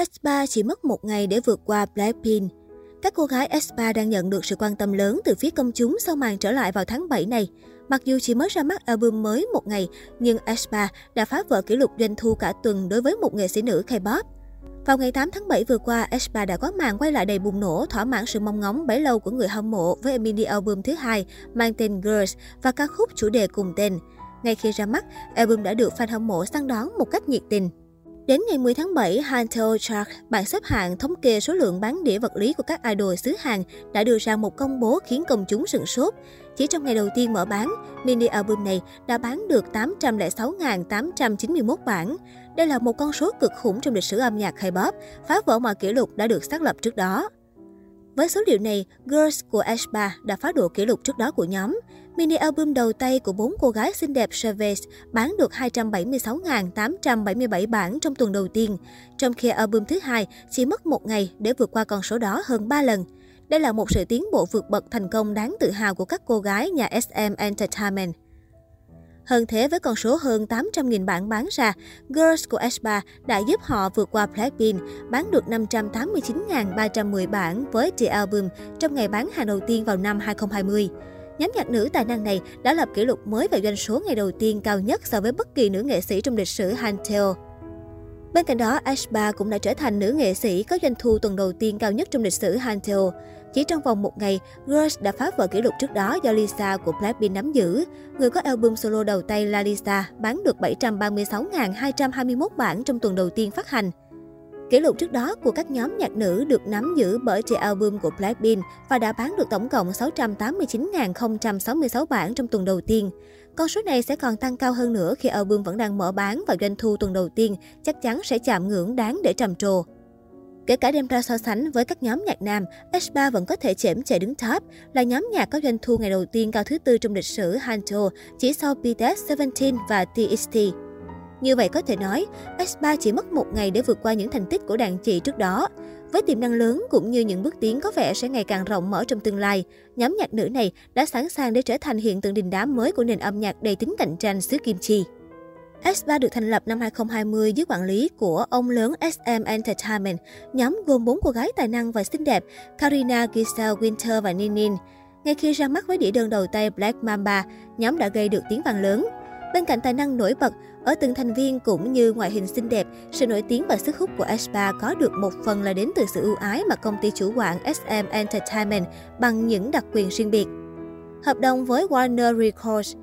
S3 chỉ mất một ngày để vượt qua Blackpink. Các cô gái S3 đang nhận được sự quan tâm lớn từ phía công chúng sau màn trở lại vào tháng 7 này. Mặc dù chỉ mới ra mắt album mới một ngày, nhưng S3 đã phá vỡ kỷ lục doanh thu cả tuần đối với một nghệ sĩ nữ K-pop. Vào ngày 8 tháng 7 vừa qua, aespa đã có màn quay lại đầy bùng nổ, thỏa mãn sự mong ngóng bấy lâu của người hâm mộ với mini album thứ hai mang tên Girls và ca khúc chủ đề cùng tên. Ngay khi ra mắt, album đã được fan hâm mộ săn đón một cách nhiệt tình. Đến ngày 10 tháng 7, Hantel Chart, bảng xếp hạng thống kê số lượng bán đĩa vật lý của các idol xứ Hàn, đã đưa ra một công bố khiến công chúng sửng sốt. Chỉ trong ngày đầu tiên mở bán, mini album này đã bán được 806.891 bản. Đây là một con số cực khủng trong lịch sử âm nhạc K-pop, phá vỡ mọi kỷ lục đã được xác lập trước đó. Với số liệu này, Girls của aespa đã phá đổ kỷ lục trước đó của nhóm. Mini album đầu tay của bốn cô gái xinh đẹp Chavez bán được 276.877 bản trong tuần đầu tiên, trong khi album thứ hai chỉ mất một ngày để vượt qua con số đó hơn 3 lần. Đây là một sự tiến bộ vượt bậc thành công đáng tự hào của các cô gái nhà SM Entertainment. Hơn thế với con số hơn 800.000 bản bán ra, Girls của S3 đã giúp họ vượt qua Blackpink, bán được 589.310 bản với The Album trong ngày bán hàng đầu tiên vào năm 2020. Nhóm nhạc nữ tài năng này đã lập kỷ lục mới về doanh số ngày đầu tiên cao nhất so với bất kỳ nữ nghệ sĩ trong lịch sử Hanteo. Bên cạnh đó, aespa cũng đã trở thành nữ nghệ sĩ có doanh thu tuần đầu tiên cao nhất trong lịch sử Hantel. Chỉ trong vòng một ngày, Girls đã phá vỡ kỷ lục trước đó do Lisa của Blackpink nắm giữ. Người có album solo đầu tay La Lisa bán được 736.221 bản trong tuần đầu tiên phát hành. Kỷ lục trước đó của các nhóm nhạc nữ được nắm giữ bởi The Album của Blackpink và đã bán được tổng cộng 689.066 bản trong tuần đầu tiên. Con số này sẽ còn tăng cao hơn nữa khi album vẫn đang mở bán và doanh thu tuần đầu tiên chắc chắn sẽ chạm ngưỡng đáng để trầm trồ. Kể cả đem ra so sánh với các nhóm nhạc nam, S3 vẫn có thể chễm chạy đứng top, là nhóm nhạc có doanh thu ngày đầu tiên cao thứ tư trong lịch sử Hanto, chỉ sau BTS, Seventeen và TXT. Như vậy có thể nói, S3 chỉ mất một ngày để vượt qua những thành tích của đàn chị trước đó. Với tiềm năng lớn cũng như những bước tiến có vẻ sẽ ngày càng rộng mở trong tương lai, nhóm nhạc nữ này đã sẵn sàng để trở thành hiện tượng đình đám mới của nền âm nhạc đầy tính cạnh tranh xứ Kim Chi. S3 được thành lập năm 2020 dưới quản lý của ông lớn SM Entertainment. Nhóm gồm bốn cô gái tài năng và xinh đẹp Karina, Giselle, Winter và Ninin. Ngay khi ra mắt với đĩa đơn đầu tay Black Mamba, nhóm đã gây được tiếng vang lớn. Bên cạnh tài năng nổi bật, ở từng thành viên cũng như ngoại hình xinh đẹp, sự nổi tiếng và sức hút của Aespa có được một phần là đến từ sự ưu ái mà công ty chủ quản SM Entertainment bằng những đặc quyền riêng biệt. Hợp đồng với Warner Records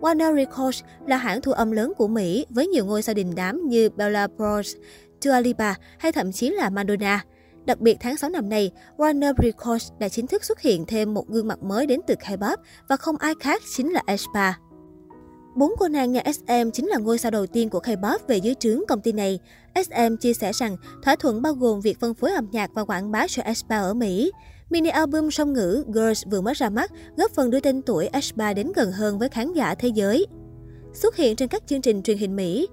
Warner Records là hãng thu âm lớn của Mỹ với nhiều ngôi sao đình đám như Bella Bros, Dua Lipa hay thậm chí là Madonna. Đặc biệt tháng 6 năm nay, Warner Records đã chính thức xuất hiện thêm một gương mặt mới đến từ K-pop và không ai khác chính là aespa. Bốn cô nàng nhà SM chính là ngôi sao đầu tiên của K-pop về dưới trướng công ty này. SM chia sẻ rằng thỏa thuận bao gồm việc phân phối âm nhạc và quảng bá cho aespa ở Mỹ. Mini album song ngữ Girls vừa mới ra mắt, góp phần đưa tên tuổi aespa đến gần hơn với khán giả thế giới. Xuất hiện trên các chương trình truyền hình Mỹ,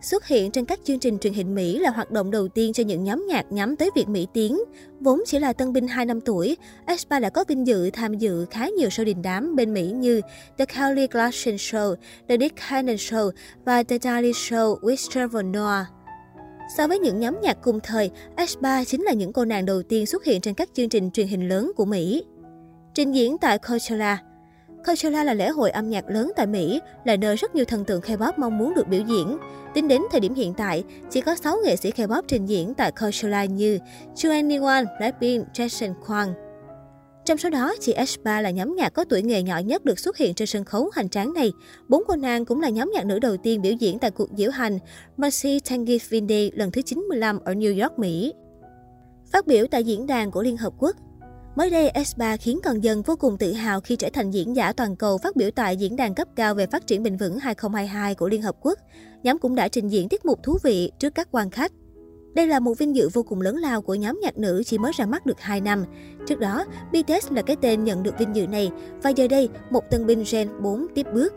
Xuất hiện trên các chương trình truyền hình Mỹ là hoạt động đầu tiên cho những nhóm nhạc nhắm tới việc Mỹ tiến. Vốn chỉ là tân binh 2 năm tuổi, aespa đã có vinh dự tham dự khá nhiều show đình đám bên Mỹ như The Kelly Clarkson Show, The Nick Cannon Show và The Daily Show with Trevor Noah. So với những nhóm nhạc cùng thời, aespa chính là những cô nàng đầu tiên xuất hiện trên các chương trình truyền hình lớn của Mỹ. Trình diễn tại Coachella Coachella là lễ hội âm nhạc lớn tại Mỹ, là nơi rất nhiều thần tượng K-pop mong muốn được biểu diễn. Tính đến thời điểm hiện tại, chỉ có 6 nghệ sĩ K-pop trình diễn tại Coachella như 2NE1, Blackpink, Jackson Kwang. Trong số đó, chị Aespa là nhóm nhạc có tuổi nghề nhỏ nhất được xuất hiện trên sân khấu hành tráng này. Bốn cô nàng cũng là nhóm nhạc nữ đầu tiên biểu diễn tại cuộc diễu hành Mercy Thanksgiving Day lần thứ 95 ở New York, Mỹ. Phát biểu tại diễn đàn của Liên Hợp Quốc, Mới đây, S3 khiến con dân vô cùng tự hào khi trở thành diễn giả toàn cầu phát biểu tại diễn đàn cấp cao về phát triển bền vững 2022 của Liên Hợp Quốc. Nhóm cũng đã trình diễn tiết mục thú vị trước các quan khách. Đây là một vinh dự vô cùng lớn lao của nhóm nhạc nữ chỉ mới ra mắt được 2 năm. Trước đó, BTS là cái tên nhận được vinh dự này và giờ đây, một tân binh Gen 4 tiếp bước.